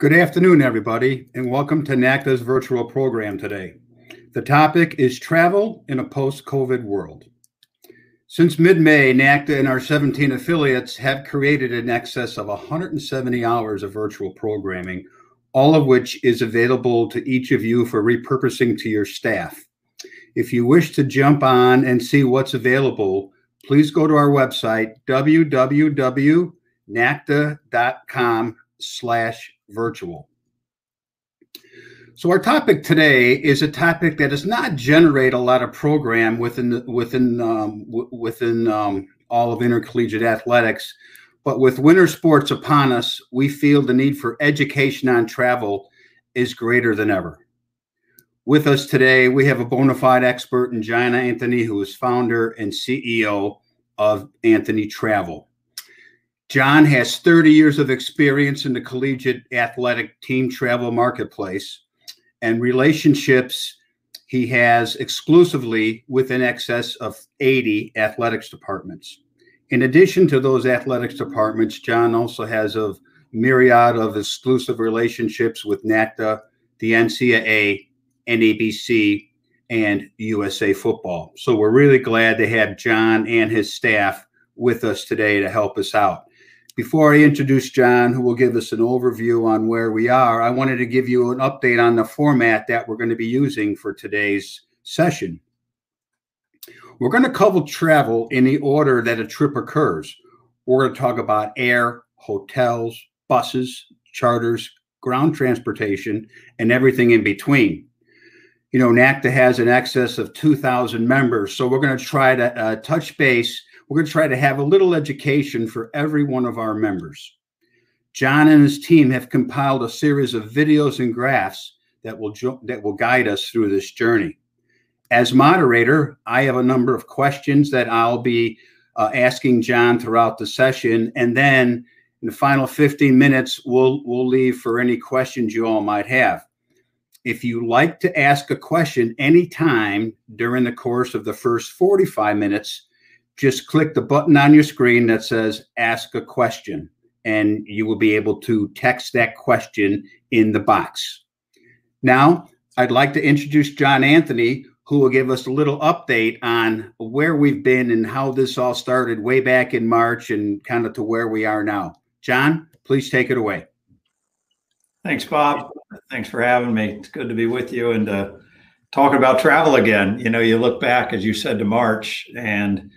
Good afternoon, everybody, and welcome to NACDA's virtual program today. The topic is travel in a post-COVID world. Since mid-May, NACDA and our 17 affiliates have created in excess of 170 hours of virtual programming, all of which is available to each of you for repurposing to your staff. If you wish to jump on and see what's available, please go to our website, www.nacda.com slash virtual. So our topic today is a topic that does not generate a lot of program within within um, within um, all of intercollegiate athletics, but with winter sports upon us, we feel the need for education on travel is greater than ever. With us today, we have a bona fide expert in John Anthony, who is founder and CEO of Anthony Travel. John has 30 years of experience in the collegiate athletic team travel marketplace and relationships he has exclusively with in excess of 80 athletics departments. In addition to those athletics departments, John also has a myriad of exclusive relationships with NACDA, the NCAA, NABC, and USA Football. So we're really glad to have John and his staff with us today to help us out. Before I introduce John, who will give us an overview on where we are, I wanted to give you an update on the format that we're going to be using for today's session. We're going to cover travel in the order that a trip occurs. We're going to talk about air, hotels, buses, charters, ground transportation, and everything in between. You know, NACDA has an excess of 2,000 members, so we're going to try to uh, touch base we're going to try to have a little education for every one of our members. John and his team have compiled a series of videos and graphs that will that will guide us through this journey. As moderator, I have a number of questions that I'll be uh, asking John throughout the session, and then in the final 15 minutes, we'll we'll leave for any questions you all might have. If you like to ask a question anytime during the course of the first 45 minutes, just click the button on your screen that says ask a question and you will be able to text that question in the box. Now, I'd like to introduce John Anthony, who will give us a little update on where we've been and how this all started way back in March and kind of to where we are now. John, please take it away. Thanks, Bob. Thanks for having me. It's good to be with you and uh, talk about travel again. You know, you look back, as you said, to March, and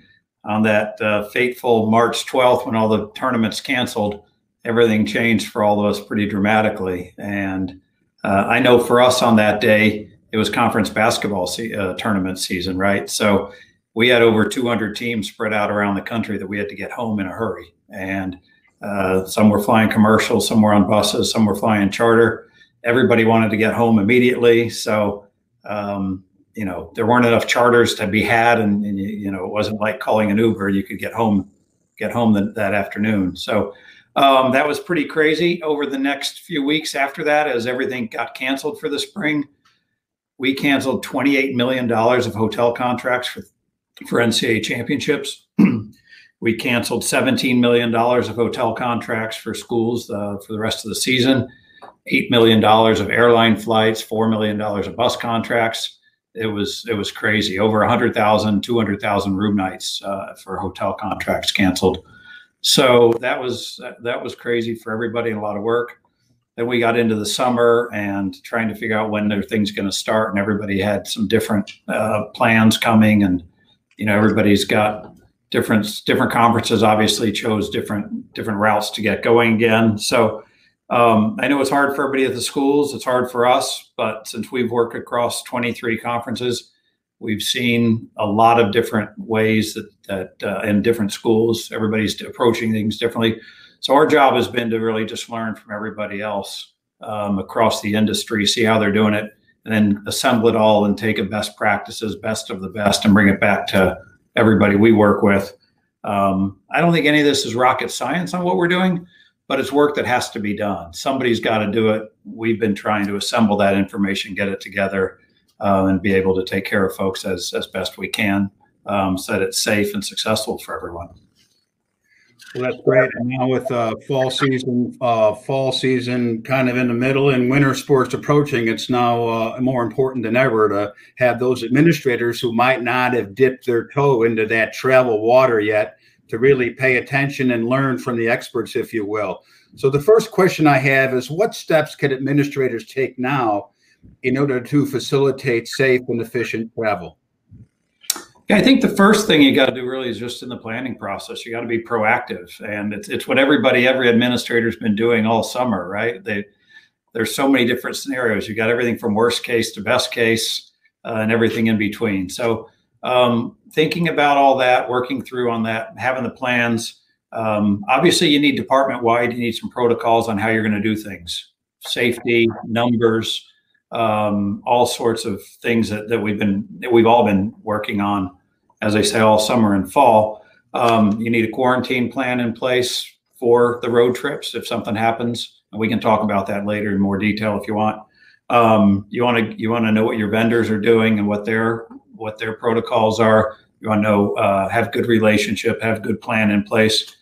on that uh, fateful March 12th when all the tournaments canceled, everything changed for all of us pretty dramatically. And uh, I know for us on that day, it was conference basketball se- uh, tournament season, right? So we had over 200 teams spread out around the country that we had to get home in a hurry. And uh, some were flying commercial, some were on buses, some were flying charter. Everybody wanted to get home immediately. So um, you know there weren't enough charters to be had and, and you know it wasn't like calling an uber you could get home get home the, that afternoon. So um, that was pretty crazy. Over the next few weeks after that as everything got canceled for the spring we canceled $28 million of hotel contracts for, for ncaa championships. We canceled $17 million of hotel contracts for schools uh, for the rest of the season. $8 million of airline flights $4 million of bus contracts it was it was crazy. Over 100,000, 200,000 room nights uh, for hotel contracts canceled. So that was that was crazy for everybody a lot of work. Then we got into the summer and trying to figure out when their things going to start, and everybody had some different uh, plans coming, and you know everybody's got different different conferences. Obviously, chose different different routes to get going again. So um, I know it's hard for everybody at the schools. It's hard for us, but since we've worked across 23 conferences, we've seen a lot of different ways that that uh, in different schools, everybody's approaching things differently. So our job has been to really just learn from everybody else um, across the industry, see how they're doing it, and then assemble it all and take a best practices, best of the best, and bring it back to everybody we work with. Um, I don't think any of this is rocket science on what we're doing but it's work that has to be done. Somebody's got to do it. We've been trying to assemble that information, get it together, uh, and be able to take care of folks as as best we can, um, so that it's safe and successful for everyone. Well, that's great. And now with uh, fall season, uh, fall season kind of in the middle and winter sports approaching, it's now uh, more important than ever to have those administrators who might not have dipped their toe into that travel water yet to really pay attention and learn from the experts, if you will. So the first question I have is what steps can administrators take now in order to facilitate safe and efficient travel? I think the first thing you got to do really is just in the planning process. You got to be proactive, and it's it's what everybody, every administrator's been doing all summer, right? They there's so many different scenarios. You got everything from worst case to best case, uh, and everything in between. So um, thinking about all that, working through on that, having the plans. Um, obviously, you need department wide. You need some protocols on how you're going to do things, safety, numbers um, all sorts of things that, that we've been that we've all been working on, as I say, all summer and fall. Um, you need a quarantine plan in place for the road trips if something happens, and we can talk about that later in more detail if you want. Um, you want to you want to know what your vendors are doing and what their what their protocols are. You want to know uh, have good relationship, have good plan in place.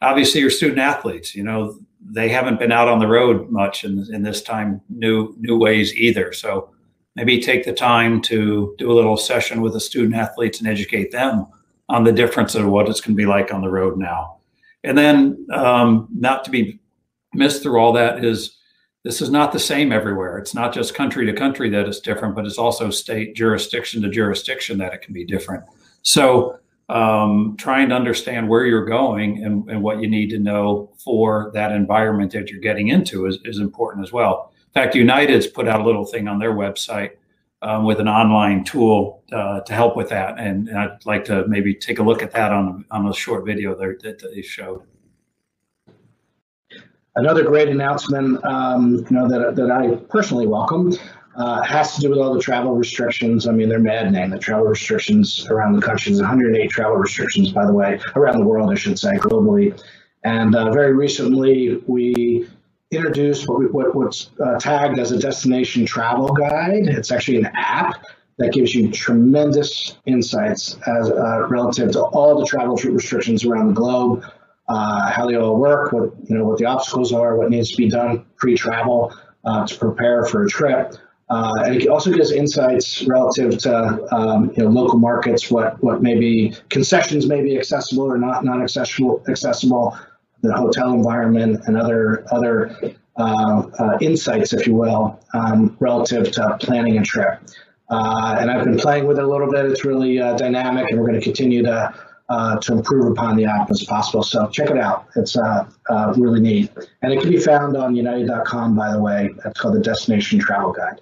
Obviously, your student athletes. You know they haven't been out on the road much in, in this time new new ways either so maybe take the time to do a little session with the student athletes and educate them on the difference of what it's going to be like on the road now and then um, not to be missed through all that is this is not the same everywhere it's not just country to country that it's different but it's also state jurisdiction to jurisdiction that it can be different so um, trying to understand where you're going and, and, what you need to know for that environment that you're getting into is, is important as well. In fact, United's put out a little thing on their website um, with an online tool uh, to help with that. And, and, I'd like to maybe take a look at that on, on a short video there that they showed. Another great announcement, um, you know, that, that I personally welcome uh, has to do with all the travel restrictions. I mean, they're maddening. The travel restrictions around the country. There's 108 travel restrictions, by the way, around the world, I should say, globally. And uh, very recently, we introduced what, we, what what's uh, tagged as a destination travel guide. It's actually an app that gives you tremendous insights as uh, relative to all the travel restrictions around the globe, uh, how they all work, what you know, what the obstacles are, what needs to be done pre-travel uh, to prepare for a trip. Uh, and it also gives insights relative to um, you know local markets, what what maybe concessions may be accessible or not not accessible accessible, the hotel environment and other other uh, uh, insights, if you will, um, relative to planning a trip. Uh, and I've been playing with it a little bit. It's really dynamic, and we're going to continue to uh, to improve upon the app as possible. So check it out. It's really neat, and it can be found on United.com. By the way, it's called the Destination Travel Guide.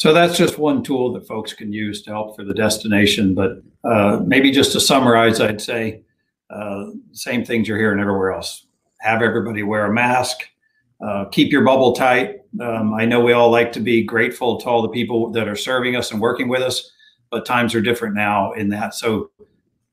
So that's just one tool that folks can use to help for the destination. But uh, maybe just to summarize, I'd say uh, same things you're hearing everywhere else. Have everybody wear a mask. Uh, keep your bubble tight. Um, I know we all like to be grateful to all the people that are serving us and working with us, but times are different now in that. So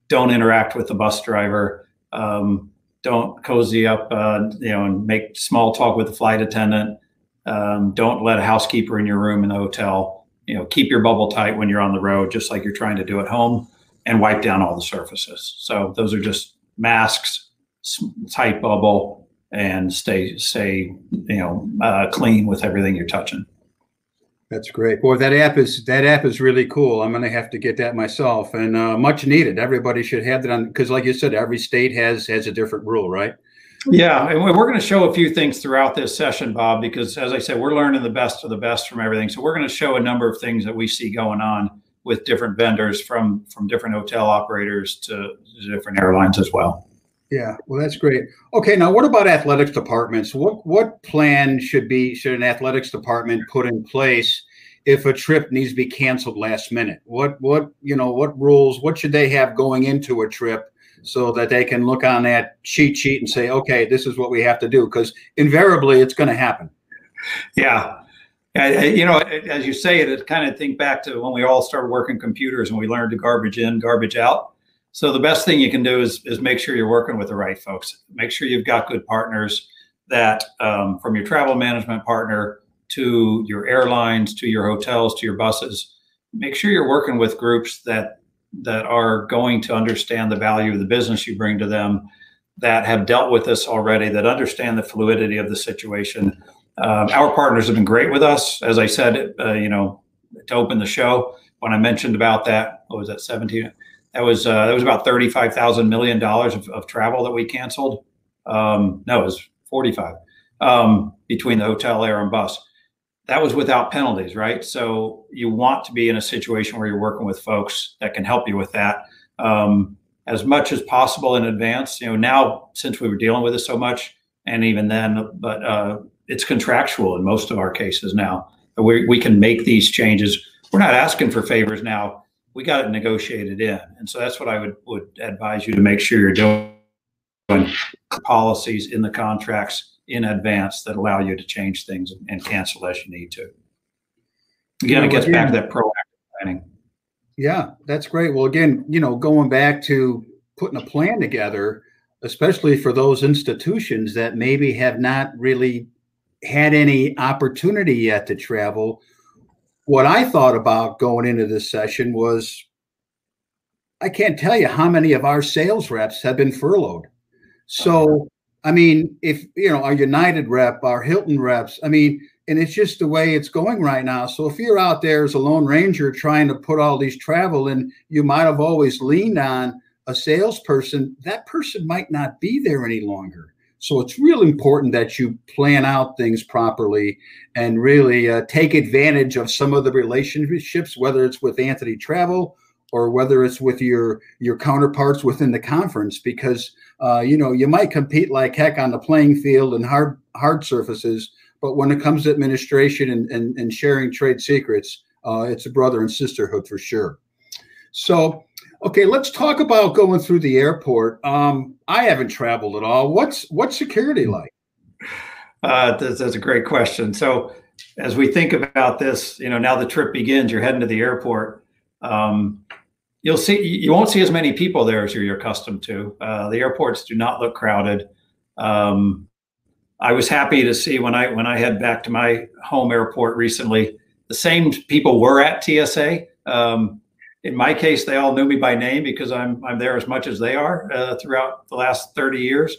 don't interact with the bus driver. Um, don't cozy up, uh, you know, and make small talk with the flight attendant um, don't let a housekeeper in your room in the hotel. You know, keep your bubble tight when you're on the road, just like you're trying to do at home, and wipe down all the surfaces. So those are just masks, tight bubble, and stay stay you know uh, clean with everything you're touching. That's great. Boy, that app is that app is really cool. I'm going to have to get that myself, and uh, much needed. Everybody should have that on because, like you said, every state has has a different rule, right? Yeah, and we're going to show a few things throughout this session, Bob, because as I said, we're learning the best of the best from everything. So we're going to show a number of things that we see going on with different vendors from from different hotel operators to different airlines as well. Yeah, well, that's great. Okay, now what about athletics departments? What what plan should be should an athletics department put in place if a trip needs to be canceled last minute? What what you know what rules? What should they have going into a trip? so that they can look on that cheat sheet and say, okay, this is what we have to do. Because invariably it's going to happen. Yeah. You know, as you say it, it kind of think back to when we all started working computers and we learned to garbage in, garbage out. So the best thing you can do is, is make sure you're working with the right folks. Make sure you've got good partners that um, from your travel management partner to your airlines, to your hotels, to your buses, make sure you're working with groups that that are going to understand the value of the business you bring to them, that have dealt with this already, that understand the fluidity of the situation. Um, our partners have been great with us. As I said, uh, you know, to open the show, when I mentioned about that, what was that, 17? That was uh, that was about thirty-five thousand million dollars of, of travel that we canceled. Um, no, it was forty-five um, between the hotel, air, and bus. That was without penalties, right? So you want to be in a situation where you're working with folks that can help you with that um, as much as possible in advance. You know, now since we were dealing with it so much, and even then, but uh, it's contractual in most of our cases now. We, we can make these changes. We're not asking for favors now. We got it negotiated in, and so that's what I would would advise you to make sure you're doing policies in the contracts in advance that allow you to change things and cancel as you need to. Again, it gets back to that proactive planning. Yeah, that's great. Well, again, you know, going back to putting a plan together, especially for those institutions that maybe have not really had any opportunity yet to travel. What I thought about going into this session was I can't tell you how many of our sales reps have been furloughed. So I mean, if you know our United rep, our Hilton reps, I mean, and it's just the way it's going right now. So if you're out there as a lone ranger trying to put all these travel and you might have always leaned on a salesperson, that person might not be there any longer. So it's real important that you plan out things properly and really uh, take advantage of some of the relationships, whether it's with Anthony Travel or whether it's with your your counterparts within the conference, because uh, you know, you might compete like heck on the playing field and hard hard surfaces, but when it comes to administration and, and, and sharing trade secrets, uh, it's a brother and sisterhood for sure. So, okay, let's talk about going through the airport. Um, I haven't traveled at all. What's what's security like? Uh, that's, that's a great question. So, as we think about this, you know, now the trip begins. You're heading to the airport. Um, you'll see you won't see as many people there as you're accustomed to. Uh, the airports do not look crowded. Um, I was happy to see when I when I head back to my home airport recently, the same people were at TSA. Um, in my case, they all knew me by name because I'm I'm there as much as they are uh, throughout the last 30 years.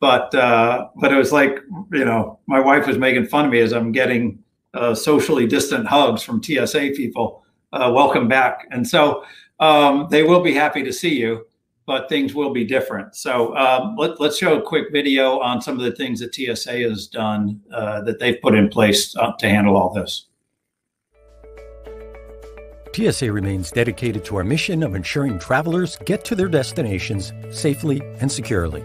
But uh, but it was like you know my wife was making fun of me as I'm getting uh, socially distant hugs from TSA people. Uh, welcome back, and so um, they will be happy to see you, but things will be different. So um, let, us show a quick video on some of the things that TSA has done uh, that they've put in place uh, to handle all this. TSA remains dedicated to our mission of ensuring travelers get to their destinations safely and securely.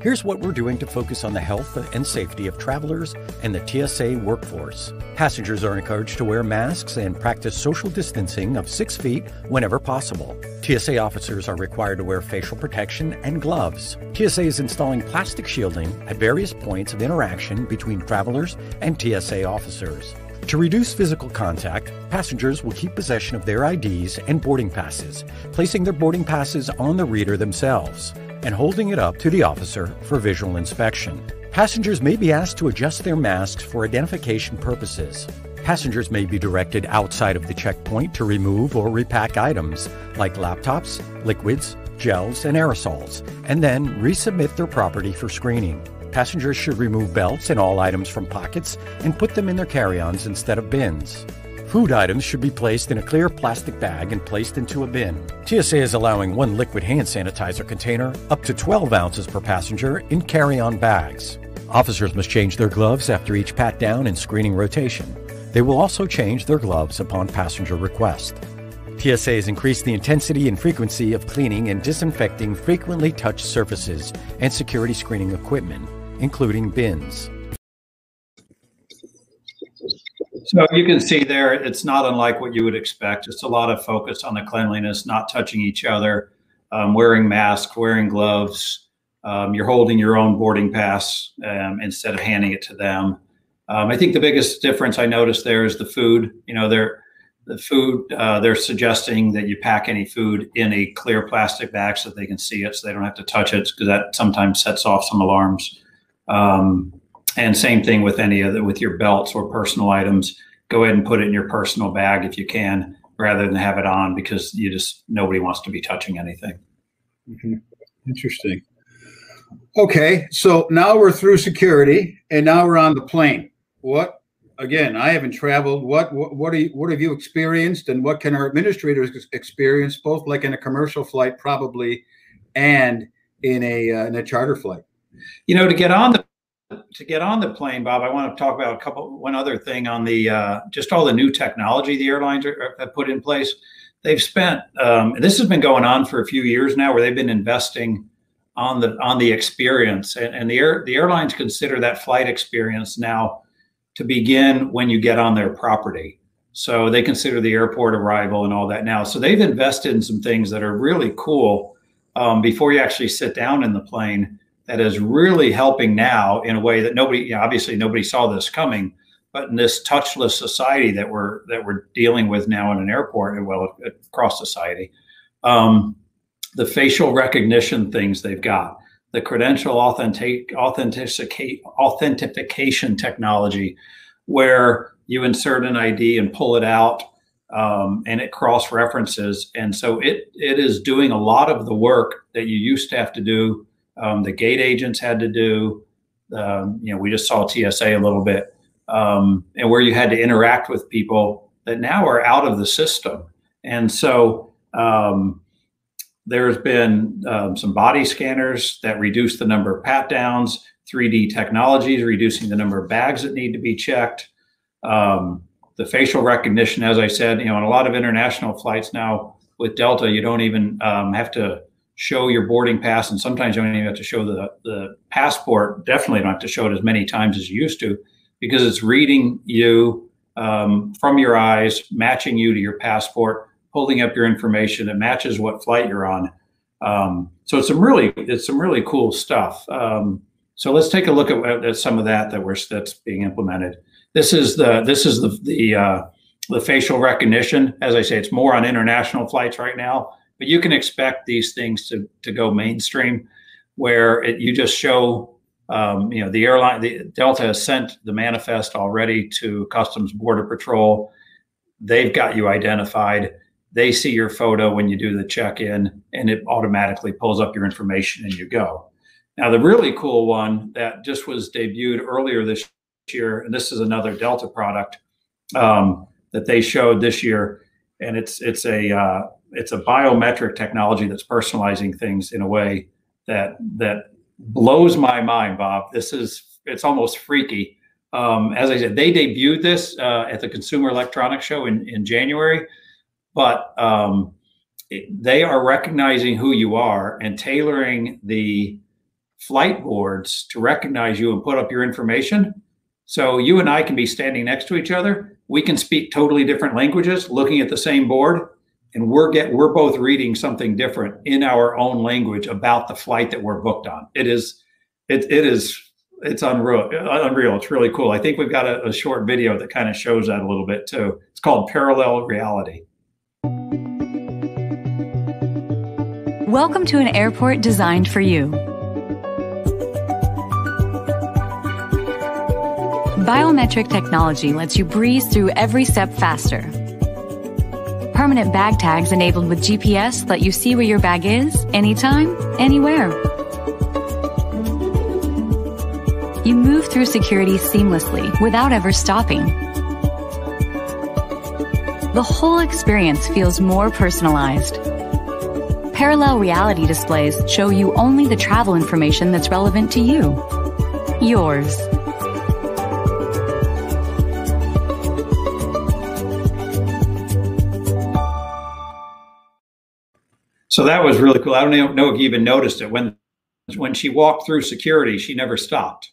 Here's what we're doing to focus on the health and safety of travelers and the TSA workforce. Passengers are encouraged to wear masks and practice social distancing of six feet whenever possible. TSA officers are required to wear facial protection and gloves. TSA is installing plastic shielding at various points of interaction between travelers and TSA officers. To reduce physical contact, passengers will keep possession of their IDs and boarding passes, placing their boarding passes on the reader themselves and holding it up to the officer for visual inspection. Passengers may be asked to adjust their masks for identification purposes. Passengers may be directed outside of the checkpoint to remove or repack items like laptops, liquids, gels, and aerosols, and then resubmit their property for screening. Passengers should remove belts and all items from pockets and put them in their carry ons instead of bins. Food items should be placed in a clear plastic bag and placed into a bin. TSA is allowing one liquid hand sanitizer container up to 12 ounces per passenger in carry on bags. Officers must change their gloves after each pat down and screening rotation. They will also change their gloves upon passenger request. TSA has increased the intensity and frequency of cleaning and disinfecting frequently touched surfaces and security screening equipment, including bins. So you can see there, it's not unlike what you would expect. Just a lot of focus on the cleanliness, not touching each other, um, wearing masks, wearing gloves. Um, you're holding your own boarding pass um, instead of handing it to them. Um, I think the biggest difference I noticed there is the food. You know, they're the food. Uh, they're suggesting that you pack any food in a clear plastic bag so they can see it, so they don't have to touch it, because that sometimes sets off some alarms. Um, and same thing with any of other with your belts or personal items. Go ahead and put it in your personal bag if you can. rather than have it on because you just nobody wants to be touching anything. Mm-hmm. Interesting. Okay, so now we're through security, and now we're on the plane. What? Again, I haven't traveled. What what what, you, what have you experienced, and what can our administrators experience, both like in a commercial flight, probably, and in a uh, in a charter flight? You know, to get on the to get on the plane, Bob, I want to talk about a couple one other thing on the uh, just all the new technology the airlines are, have put in place. They've spent um, this has been going on for a few years now, where they've been investing on the on the experience. And, and the air the airlines consider that flight experience now to begin when you get on their property. So they consider the airport arrival and all that now. So they've invested in some things that are really cool um, before you actually sit down in the plane that is really helping now in a way that nobody you know, obviously nobody saw this coming but in this touchless society that we're that we're dealing with now in an airport and well across society um, the facial recognition things they've got, the credential authentic, authentication technology, where you insert an ID and pull it out, um, and it cross references. And so it it is doing a lot of the work that you used to have to do. Um, the gate agents had to do. Um, you know, we just saw TSA a little bit, um, and where you had to interact with people that now are out of the system. And so um, there's been um, some body scanners that reduce the number of pat downs, 3D technologies reducing the number of bags that need to be checked. Um, the facial recognition, as I said, you know, on a lot of international flights now with Delta, you don't even have to show your boarding pass, and sometimes you don't even have to show the, the passport. Definitely don't have to show it as many times as you used to because it's reading you um, from your eyes, matching you to your passport holding up your information that matches what flight you're on. Um, so it's some really it's some really cool stuff. Um, so let's take a look at, at, some of that that we're that's being implemented. This is the this is the the uh, the facial recognition. As I say, it's more on international flights right now, but you can expect these things to to go mainstream, where it, you just show. Um, you know, the airline, the Delta has sent the manifest already to Customs Border Patrol. They've got you identified they see your photo when you do the check-in and it automatically pulls up your information and you go. Now, the really cool one that just was debuted earlier this year, and this is another Delta product um, that they showed this year, and it's it's a uh, it's a biometric technology that's personalizing things in a way that that blows my mind, Bob. This is it's almost freaky. Um, as I said, they debuted this uh, at the Consumer Electronics Show in in January but um, it, they are recognizing who you are and tailoring the flight boards to recognize you and put up your information. So you and I can be standing next to each other. We can speak totally different languages, looking at the same board, and we're get we're both reading something different in our own language about the flight that we're booked on. It is, it it is it's unreal. Unreal. It's really cool. I think we've got a, a short video that kind of shows that a little bit too. It's called Parallel Reality. Welcome to an airport designed for you. Biometric technology lets you breeze through every step faster. Permanent bag tags enabled with GPS let you see where your bag is, anytime, anywhere. You move through security seamlessly without ever stopping. The whole experience feels more personalized Parallel reality displays show you only the travel information that's relevant to you. Yours. So that was really cool. I don't know if you even noticed it. When when she walked through security, she never stopped.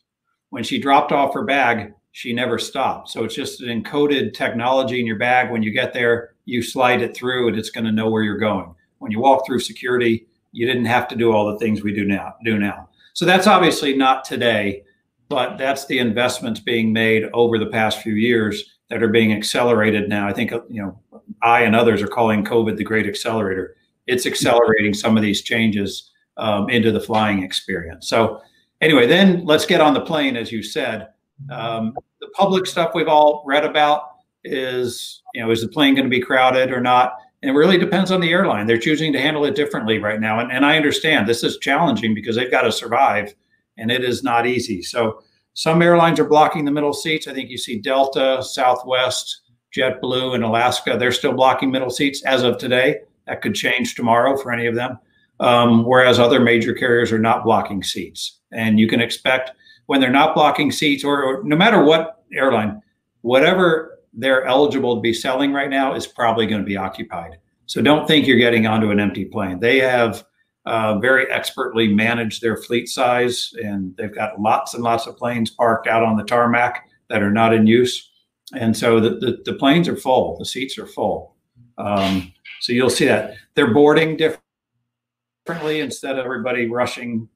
When she dropped off her bag, she never stopped. So it's just an encoded technology in your bag. When you get there, you slide it through and it's going to know where you're going when you walk through security, you didn't have to do all the things we do now. Do now. So that's obviously not today, but that's the investments being made over the past few years that are being accelerated now. I think you know I and others are calling COVID the great accelerator. It's accelerating some of these changes um, into the flying experience. So anyway, then let's get on the plane, as you said. Um, the public stuff we've all read about. is, you know, is the plane going to be crowded or not? And it really depends on the airline. They're choosing to handle it differently right now. And, and I understand this is challenging because they've got to survive and it is not easy. So some airlines are blocking the middle seats. I think you see Delta, Southwest, JetBlue, and Alaska. They're still blocking middle seats as of today. That could change tomorrow for any of them. Um, whereas other major carriers are not blocking seats. And you can expect when they're not blocking seats, or, or no matter what airline, whatever they're eligible to be selling right now is probably going to be occupied. So don't think you're getting onto an empty plane. They have uh, very expertly managed their fleet size, and they've got lots and lots of planes parked out on the tarmac that are not in use. And so the, the, the planes are full, the seats are full. Um, so you'll see that they're boarding differently instead of everybody rushing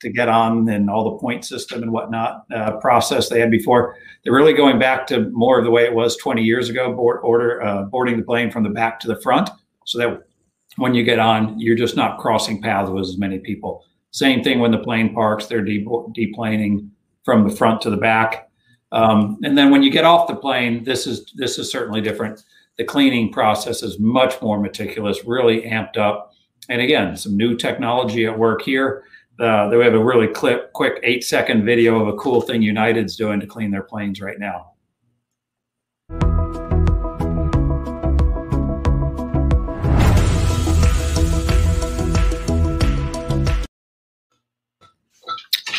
to get on and all the point system and whatnot uh, process they had before. They're really going back to more of the way it was 20 years ago, board, order uh, boarding the plane from the back to the front, so that when you get on, you're just not crossing paths with as many people. Same thing when the plane parks; they're de- deplaning from the front to the back. Um, and then when you get off the plane, this is this is certainly different. The cleaning process is much more meticulous, really amped up. And again, some new technology at work here. Uh, we have a really clip, quick eight second video of a cool thing United's doing to clean their planes right now.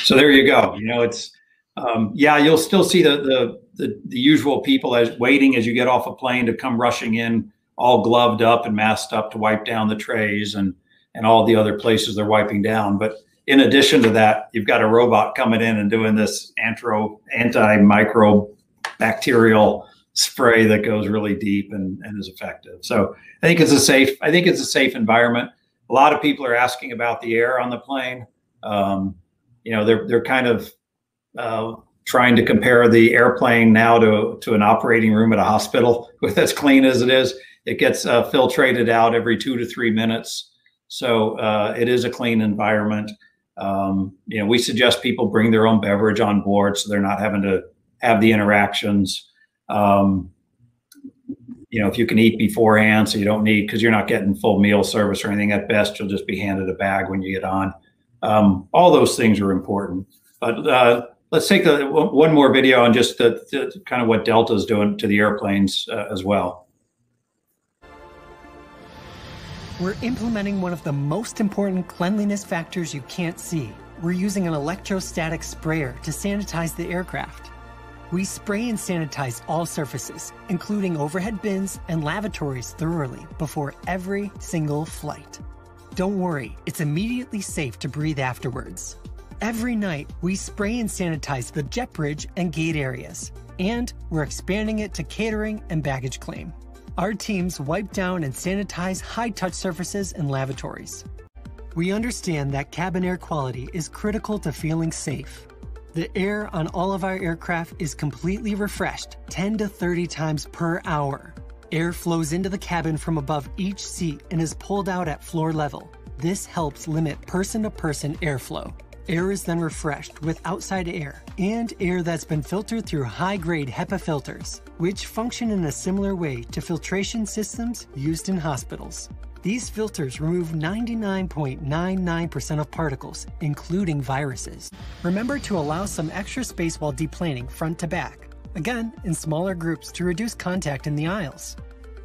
So there you go. You know, it's um, yeah, you'll still see the, the, the the usual people as waiting as you get off a plane to come rushing in, all gloved up and masked up to wipe down the trays and and all the other places they're wiping down. But in addition to that, you've got a robot coming in and doing this antro antimicrobe bacterial spray that goes really deep and, and is effective. So I think it's a safe. I think it's a safe environment. A lot of people are asking about the air on the plane. Um, you know, they're they're kind of uh, trying to compare the airplane now to to an operating room at a hospital with as clean as it is. It gets uh, filtrated out every two to three minutes, so uh, it is a clean environment. Um, you know, we suggest people bring their own beverage on board so they're not having to have the interactions. Um, you know, if you can eat beforehand, so you don't need because you're not getting full meal service or anything. At best, you'll just be handed a bag when you get on. Um, all those things are important. But uh, let's take one more video on just the, the, kind of what Delta is doing to the airplanes uh, as well. We're implementing one of the most important cleanliness factors you can't see. We're using an electrostatic sprayer to sanitize the aircraft. We spray and sanitize all surfaces, including overhead bins and lavatories thoroughly before every single flight. Don't worry, it's immediately safe to breathe afterwards. Every night, we spray and sanitize the jet bridge and gate areas, and we're expanding it to catering and baggage claim. Our teams wipe down and sanitize high touch surfaces and lavatories. We understand that cabin air quality is critical to feeling safe. The air on all of our aircraft is completely refreshed 10 to 30 times per hour. Air flows into the cabin from above each seat and is pulled out at floor level. This helps limit person to person airflow. Air is then refreshed with outside air and air that's been filtered through high grade HEPA filters, which function in a similar way to filtration systems used in hospitals. These filters remove 99.99% of particles, including viruses. Remember to allow some extra space while deplaning front to back again in smaller groups to reduce contact in the aisles.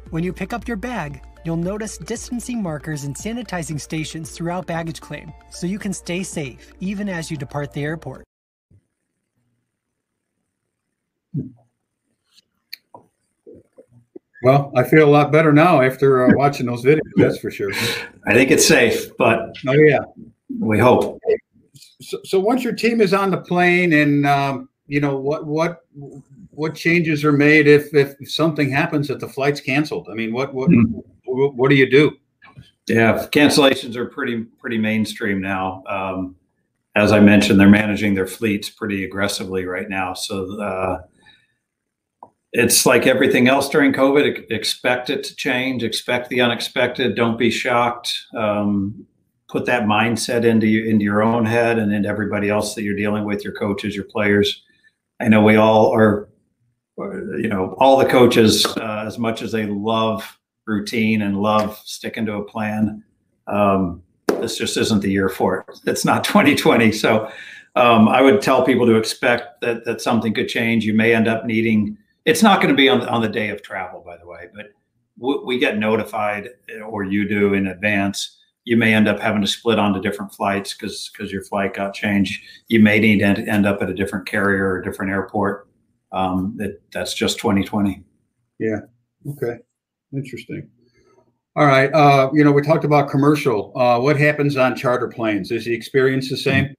When you pick up your bag, you'll notice distancing markers and sanitizing stations throughout baggage claim so you can stay safe even as you depart the airport. Well, I feel a lot better now after uh, watching those videos. That's for sure. I think it's safe, but oh yeah, we hope. So, so once your team is on the plane, and um, you know what what what changes are made if if something happens that the flight's canceled? I mean, what what mm-hmm. What, do you do? Yeah, cancellations are pretty pretty mainstream now. Um, as I mentioned, they're managing their fleets pretty aggressively right now. So uh, it's like everything else during COVID. Expect it to change. Expect the unexpected. Don't be shocked. Um, put that mindset into you, into your own head and into everybody else that you're dealing with, your coaches, your players. I know we all are you know, all the coaches, uh, as much as they love routine and love sticking to a plan, um, this just isn't the year for it. It's not 2020. So um, I would tell people to expect that that something could change. You may end up needing. It's not going to be on on the day of travel, by the way, but w- we get notified, or you do in advance. You may end up having to split onto different flights because because your flight got changed. You may need to end up at a different carrier or a different airport. Um, that that's just 2020. Yeah. Okay. Interesting. All right. Uh, you know, we talked about commercial. Uh, what happens on charter planes? Is the experience the same?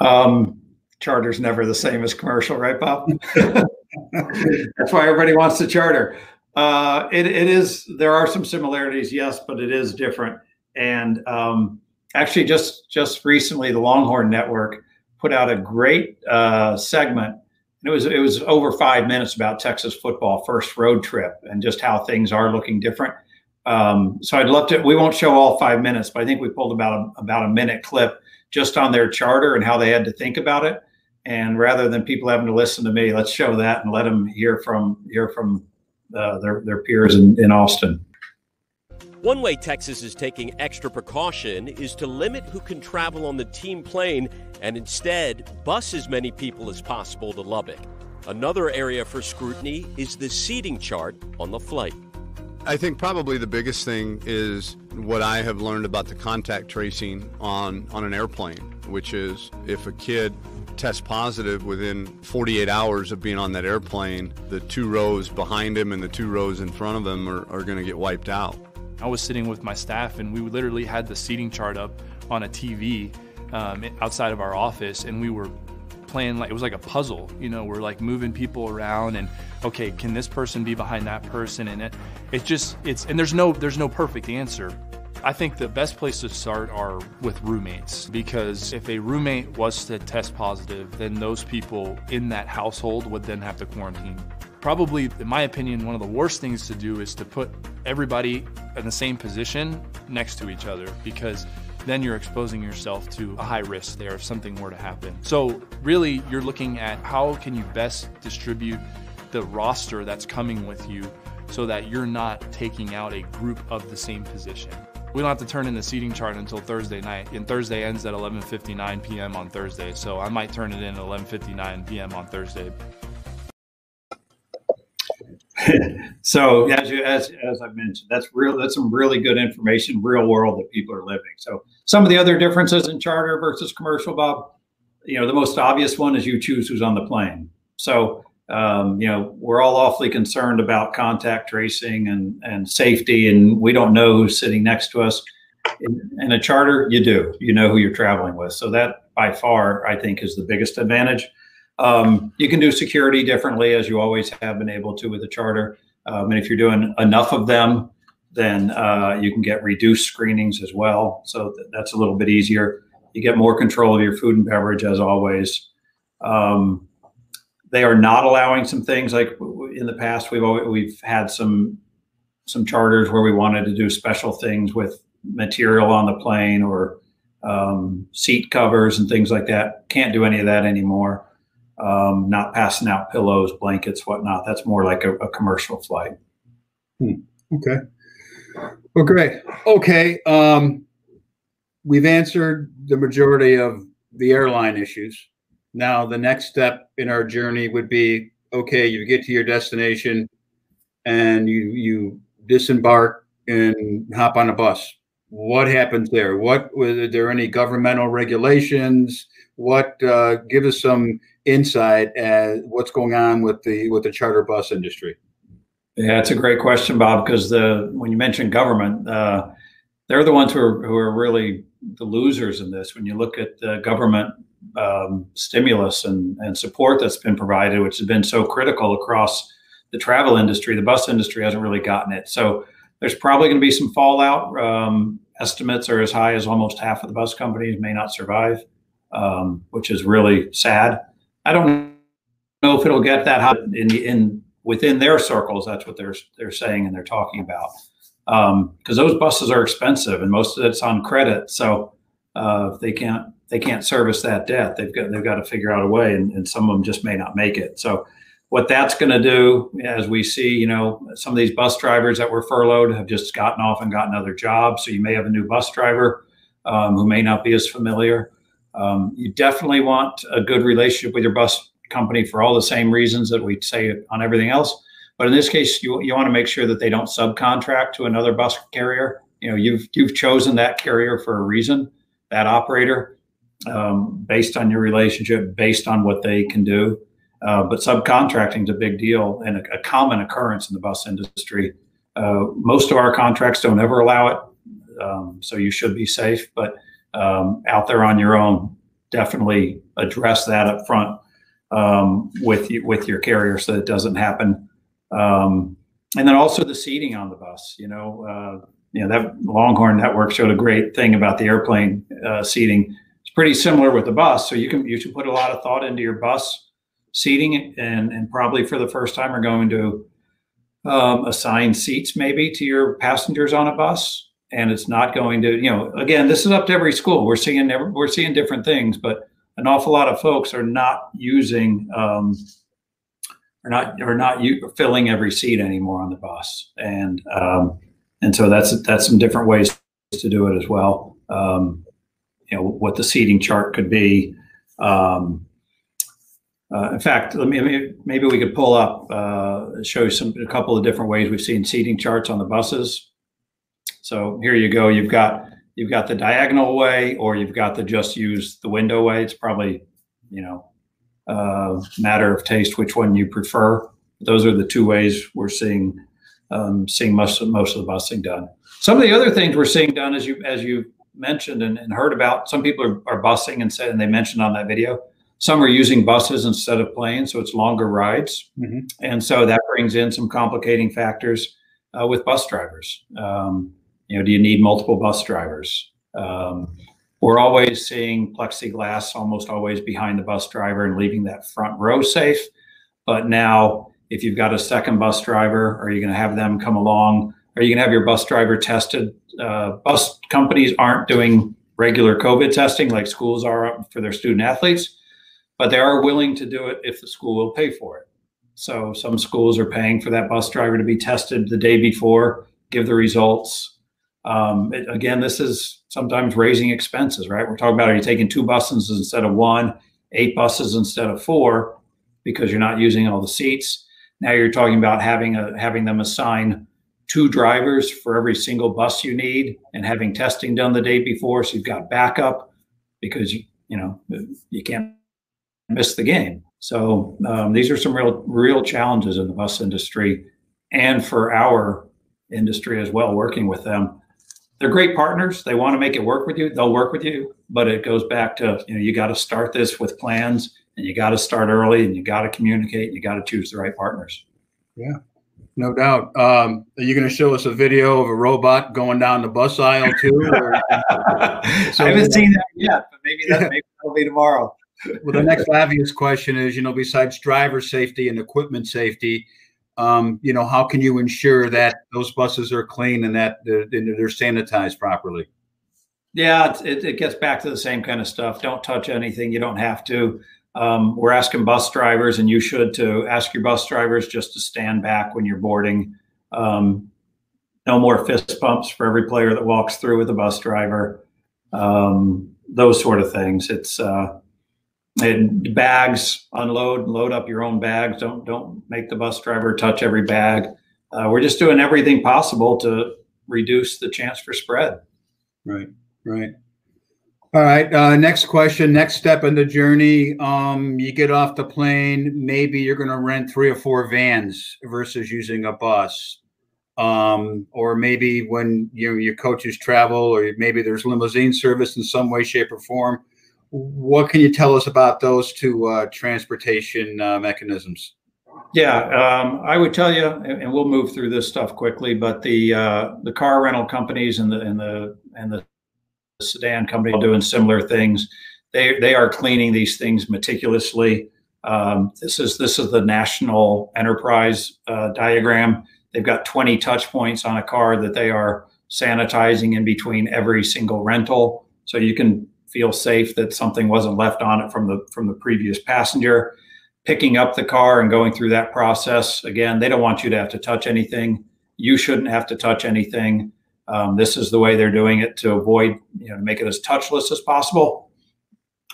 Um, charter's never the same as commercial, right, Bob? That's why everybody wants to charter. Uh, it, it is. There are some similarities, yes, but it is different. And um, actually, just just recently, the Longhorn Network put out a great uh, segment. It was it was over five minutes about Texas football first road trip and just how things are looking different. Um, so I'd love to. We won't show all five minutes, but I think we pulled about a, about a minute clip just on their charter and how they had to think about it. And rather than people having to listen to me, let's show that and let them hear from hear from uh, their their peers in, in Austin. One way Texas is taking extra precaution is to limit who can travel on the team plane and instead bus as many people as possible to Lubbock. Another area for scrutiny is the seating chart on the flight. I think probably the biggest thing is what I have learned about the contact tracing on, on an airplane, which is if a kid tests positive within 48 hours of being on that airplane, the two rows behind him and the two rows in front of him are, are going to get wiped out. I was sitting with my staff and we literally had the seating chart up on a TV um, outside of our office and we were playing like it was like a puzzle you know we're like moving people around and okay can this person be behind that person and it it just it's and there's no there's no perfect answer I think the best place to start are with roommates because if a roommate was to test positive, then those people in that household would then have to quarantine. Probably, in my opinion, one of the worst things to do is to put everybody in the same position next to each other because then you're exposing yourself to a high risk there if something were to happen. So, really, you're looking at how can you best distribute the roster that's coming with you so that you're not taking out a group of the same position. We don't have to turn in the seating chart until Thursday night, and Thursday ends at 11:59 p.m. on Thursday. So I might turn it in at 11:59 p.m. on Thursday. so as you as as I mentioned, that's real. That's some really good information, real world that people are living. So some of the other differences in charter versus commercial, Bob. You know, the most obvious one is you choose who's on the plane. So um, you know, we're all awfully concerned about contact tracing and and safety, and we don't know who's sitting next to us. In, in a charter, you do. You know who you're traveling with. So that by far, I think, is the biggest advantage. Um, you can do security differently, as you always have been able to with a charter. Um, and if you're doing enough of them, then uh, you can get reduced screenings as well. So th- that's a little bit easier. You get more control of your food and beverage, as always. Um, they are not allowing some things like in the past. We've always, we've had some some charters where we wanted to do special things with material on the plane or um, seat covers and things like that. Can't do any of that anymore um, not passing out pillows, blankets, whatnot. That's more like a, a commercial flight. Hmm. Okay. Well, great. Okay. Um, we've answered the majority of the airline issues. Now, the next step in our journey would be okay, you get to your destination and you, you disembark and hop on a bus. What happens there? What was there any governmental regulations? What uh, give us some insight as what's going on with the with the charter bus industry? Yeah, it's a great question, Bob. Because the when you mention government, uh, they're the ones who are who are really the losers in this. When you look at the government um, stimulus and and support that's been provided, which has been so critical across the travel industry, the bus industry hasn't really gotten it. So there's probably going to be some fallout. Um, estimates are as high as almost half of the bus companies may not survive, um, which is really sad. I don't know if it'll get that high in in within their circles. That's what they're they're saying and they're talking about because um, those buses are expensive and most of it's on credit. So uh, they can't they can't service that debt. They've got they've got to figure out a way, and, and some of them just may not make it. So what that's going to do, as we see, you know, some of these bus drivers that were furloughed have just gotten off and gotten other jobs. So you may have a new bus driver um, who may not be as familiar. Um, you definitely want a good relationship with your bus company for all the same reasons that we say on everything else. But in this case, you, you want to make sure that they don't subcontract to another bus carrier. You know, you've you've chosen that carrier for a reason, that operator, um, based on your relationship, based on what they can do. Uh, but subcontracting is a big deal and a, a, common occurrence in the bus industry. Uh, most of our contracts don't ever allow it, um, so you should be safe. But um, out there on your own, definitely address that up front um, with you, with your carrier so it doesn't happen. Um, and then also the seating on the bus. You know, uh, you know that Longhorn Network showed a great thing about the airplane uh, seating. It's pretty similar with the bus, so you can you should put a lot of thought into your bus seating and and probably for the first time are going to um, assign seats maybe to your passengers on a bus and it's not going to you know again this is up to every school. We're seeing we're seeing different things but an awful lot of folks are not using um, are not are not u- filling every seat anymore on the bus. And um, and so that's that's some different ways to do it as well. Um, you know what the seating chart could be. Um, uh, in fact, let me, maybe we could pull up, uh, show you some a couple of different ways we've seen seating charts on the buses. So here you go. You've got you've got the diagonal way, or you've got the just use the window way. It's probably you know uh, matter of taste which one you prefer. Those are the two ways we're seeing um, seeing most of, most of the busing done. Some of the other things we're seeing done, as you as you mentioned and, and heard about, some people are, are busing and said, and they mentioned on that video some are using buses instead of planes, so it's longer rides. Mm-hmm. And so that brings in some complicating factors uh, with bus drivers. Um, you know, do you need multiple bus drivers? Um, we're always seeing plexiglass almost always behind the bus driver and leaving that front row safe. But now, if you've got a second bus driver, are you going to have them come along? Are you going to have your bus driver tested? Uh, bus companies aren't doing regular COVID testing like schools are for their student athletes but they are willing to do it if the school will pay for it. So some schools are paying for that bus driver to be tested the day before, give the results. Um, it, again, this is sometimes raising expenses, right? We're talking about are you taking two buses instead of one, eight buses instead of four, because you're not using all the seats. Now you're talking about having a having them assign two drivers for every single bus you need and having testing done the day before, so you've got backup because you you know you can't miss the game. So um, these are some real real challenges in the bus industry and for our industry as well. Working with them, they're great partners. They want to make it work with you. They'll work with you, but it goes back to you know you got to start this with plans and you got to start early and you got to communicate. And you got to choose the right partners. Yeah. No doubt. Um, are you going to show us a video of a robot going down the bus aisle too? Or, so, I haven't seen that yet, but maybe that maybe that'll be tomorrow well, the next obvious question is, you know, besides driver safety and equipment safety, um, you know, how can you ensure that those buses are clean and that they're, they're sanitized properly? Yeah, it, it, gets back to the same kind of stuff. Don't touch anything you don't have to. Um, we're asking bus drivers, and you should to ask your bus drivers just to stand back when you're boarding. Um, no more fist bumps for every player that walks through with a bus driver. Um, those sort of things. It's uh, and bags unload load up your own bags. Don't don't make the bus driver touch every bag. Uh, we're just doing everything possible to reduce the chance for spread. Right right. All right uh, next question next step in the journey. Um, you get off the plane maybe you're going to rent three or four vans versus using a bus. Um, or maybe when you know, your coaches travel or maybe there's limousine service in some way shape or form what can you tell us about those two uh, transportation uh, mechanisms? Yeah, um, I would tell you, and we'll move through this stuff quickly. But the uh, the car rental companies and the and the and the sedan company are doing similar things. They they are cleaning these things meticulously. Um, this is this is the national enterprise uh, diagram. They've got 20 touch points on a car that they are sanitizing in between every single rental, so you can feel safe that something wasn't left on it from the from the previous passenger. picking up the car and going through that process. Again, they don't want you to have to touch anything. You shouldn't have to touch anything. Um, this is the way they're doing it to avoid, you know, make it as touchless as possible.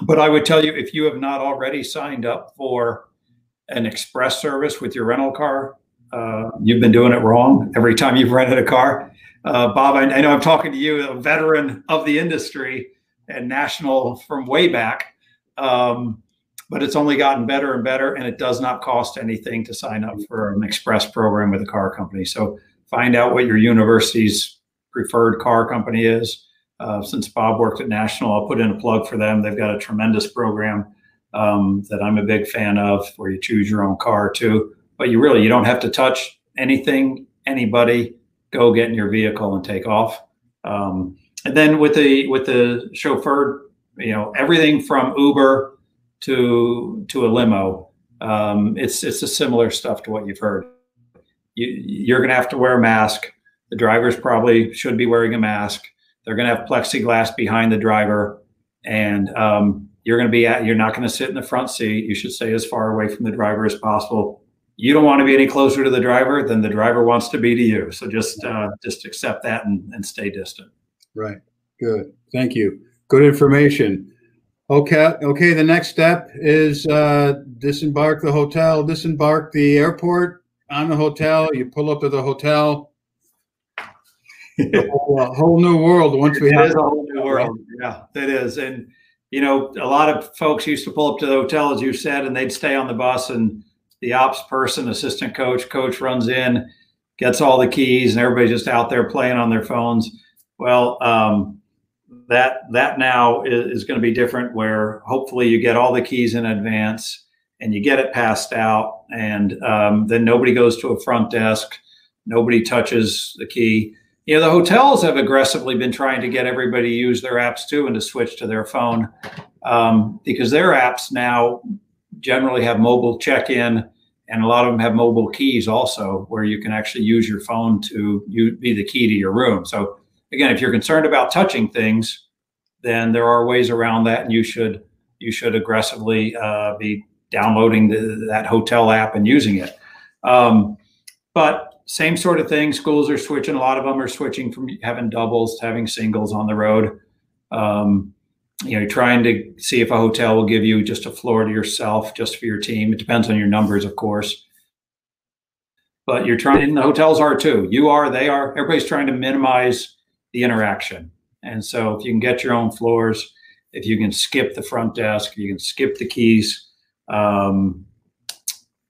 But I would tell you, if you have not already signed up for an express service with your rental car, uh, you've been doing it wrong every time you've rented a car. Uh, Bob, I, I, know I'm talking to you, a veteran of the industry and national from way back. Um, but it's only gotten better and better, and it does not cost anything to sign up for an express program with a car company. So find out what your university's preferred car company is. Uh, since Bob worked at National, I'll put in a plug for them. They've got a tremendous program um, that I'm a big fan of, where you choose your own car too. But you really you don't have to touch anything, anybody. Go get in your vehicle and take off. Um, and then with the with the chauffeur, you know everything from Uber to to a limo. Um, it's it's a similar stuff to what you've heard. You, you're going to have to wear a mask. The drivers probably should be wearing a mask. They're going to have plexiglass behind the driver, and um, you're going to be at. You're not going to sit in the front seat. You should stay as far away from the driver as possible. You don't want to be any closer to the driver than the driver wants to be to you. So just uh, just accept that and, and stay distant. Right. Good. Thank you. Good information. Okay. Okay. The next step is uh, disembark the hotel, disembark the airport on the hotel. You pull up to the hotel. a, whole, a whole new world once we it have a whole new world. Yeah, it is. And you know, a lot of folks used to pull up to the hotel, as you said, and they'd stay on the bus, and the ops person, assistant coach, coach runs in, gets all the keys, and everybody's just out there playing on their phones. Well, um, that that now is, is going to be different where hopefully you get all the keys in advance and you get it passed out and um, then nobody goes to a front desk nobody touches the key. You know the hotels have aggressively been trying to get everybody to use their apps too and to switch to their phone um, because their apps now generally have mobile check-in and a lot of them have mobile keys also where you can actually use your phone to you, be the key to your room. So again, if you're concerned about touching things, then there are ways around that, and you should you should aggressively uh, be downloading the, that hotel app and using it. Um, but same sort of thing. Schools are switching. A lot of them are switching from having doubles to having singles on the road. Um, you know, trying to see if a hotel will give you just a floor to yourself, just for your team. It depends on your numbers, of course. But you're trying, and the hotels are too. You are, they are. Everybody's trying to minimize the interaction. And so if you can get your own floors, if you can skip the front desk, you can skip the keys, um,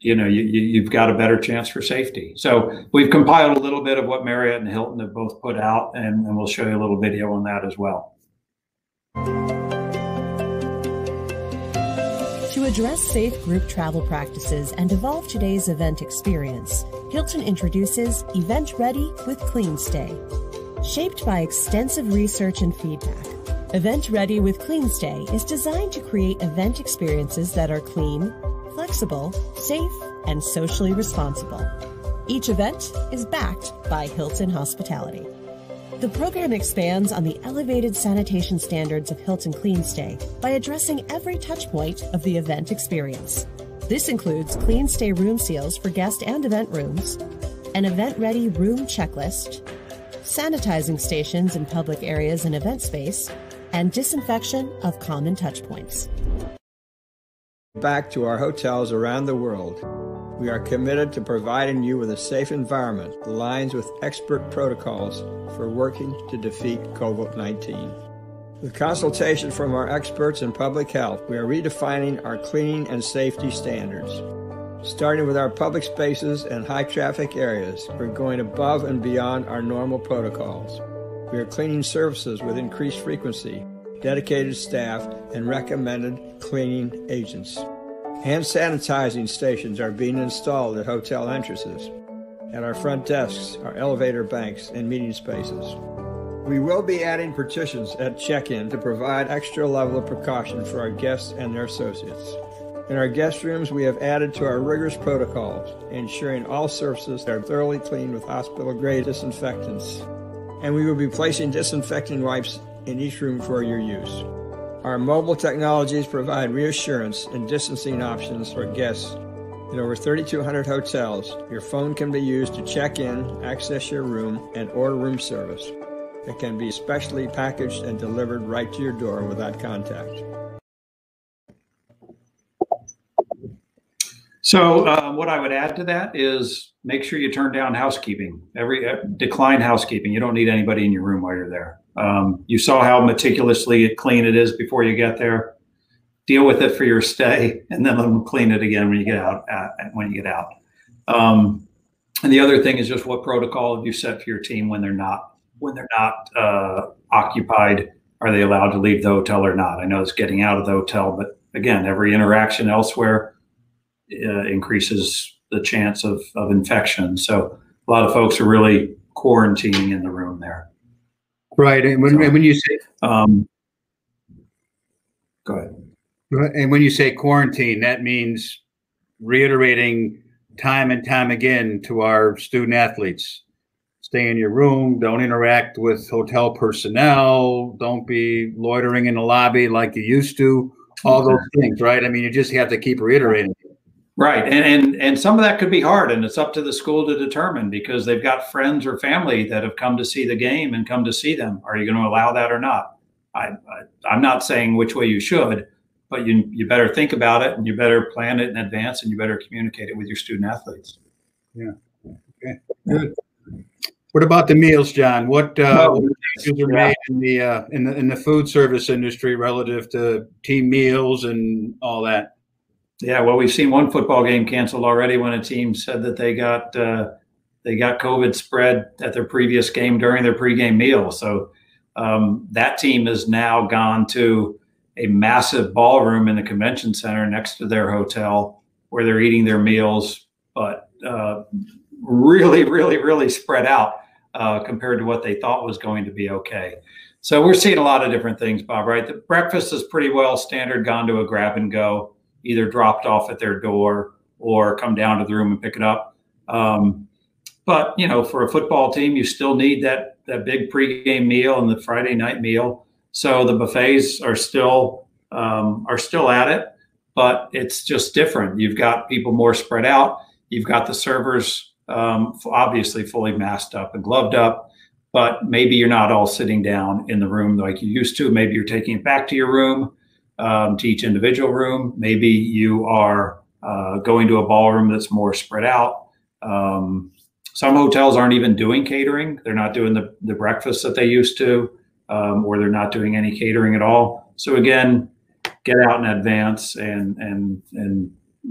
you know, you, have got a better chance for safety. So we've compiled a little bit of what Marriott and Hilton have both put out, and, and we'll show you a little video on that as well. To address safe group travel practices and evolve today's event experience, Hilton introduces Event Ready with CleanStay Shaped by extensive research and feedback, Event Ready with CleanStay is designed to create event experiences that are clean, flexible, safe, and socially responsible. Each event is backed by Hilton Hospitality. The program expands on the elevated sanitation standards of Hilton CleanStay by addressing every touchpoint of the event experience. This includes CleanStay room seals for guest and event rooms, an event ready room checklist, sanitizing stations in public areas and event space, and disinfection of common touchpoints. Back to our hotels around the world. We are committed to providing you with a safe environment that aligns with expert protocols for working to defeat COVID 19. With consultation from our experts in public health, we are redefining our cleaning and safety standards. Starting with our public spaces and high traffic areas, we're going above and beyond our normal protocols. We are cleaning surfaces with increased frequency, dedicated staff, and recommended cleaning agents. Hand sanitizing stations are being installed at hotel entrances, at our front desks, our elevator banks, and meeting spaces. We will be adding partitions at check in to provide extra level of precaution for our guests and their associates. In our guest rooms, we have added to our rigorous protocols, ensuring all surfaces are thoroughly cleaned with hospital grade disinfectants. And we will be placing disinfecting wipes in each room for your use. Our mobile technologies provide reassurance and distancing options for guests. In over 3,200 hotels, your phone can be used to check in, access your room, and order room service. It can be specially packaged and delivered right to your door without contact. So, uh, what I would add to that is make sure you turn down housekeeping. Every uh, decline housekeeping. You don't need anybody in your room while you're there. Um, you saw how meticulously clean it is before you get there. Deal with it for your stay, and then let them clean it again when you get out. Uh, when you get out. Um, and the other thing is just what protocol have you set for your team when they're not when they're not uh, occupied? Are they allowed to leave the hotel or not? I know it's getting out of the hotel, but again, every interaction elsewhere uh, increases the chance of, of infection. So a lot of folks are really quarantining in the room there. Right. And when, so, when you say, um, go ahead. And when you say quarantine, that means reiterating time and time again to our student athletes stay in your room, don't interact with hotel personnel, don't be loitering in the lobby like you used to, all those things, right? I mean, you just have to keep reiterating. Right. And, and and some of that could be hard and it's up to the school to determine because they've got friends or family that have come to see the game and come to see them. Are you going to allow that or not? I, I am not saying which way you should, but you you better think about it and you better plan it in advance and you better communicate it with your student athletes. Yeah. Okay. Good. What about the meals, John? What uh, what changes are made in the uh, in the in the food service industry relative to team meals and all that? Yeah, well, we've seen one football game canceled already when a team said that they got uh, they got COVID spread at their previous game during their pregame meal. So um, that team has now gone to a massive ballroom in the convention center next to their hotel where they're eating their meals, but uh, really, really, really spread out uh, compared to what they thought was going to be okay. So we're seeing a lot of different things, Bob. Right, the breakfast is pretty well standard, gone to a grab and go either dropped off at their door or come down to the room and pick it up. Um, but you know, for a football team, you still need that that big pregame meal and the Friday night meal. So the buffets are still um, are still at it, but it's just different. You've got people more spread out. You've got the servers um, obviously fully masked up and gloved up, but maybe you're not all sitting down in the room like you used to. Maybe you're taking it back to your room um, to each individual room. Maybe you are uh, going to a ballroom that's more spread out. Um, some hotels aren't even doing catering. They're not doing the, the breakfast that they used to, um, or they're not doing any catering at all. So again, get out in advance and and and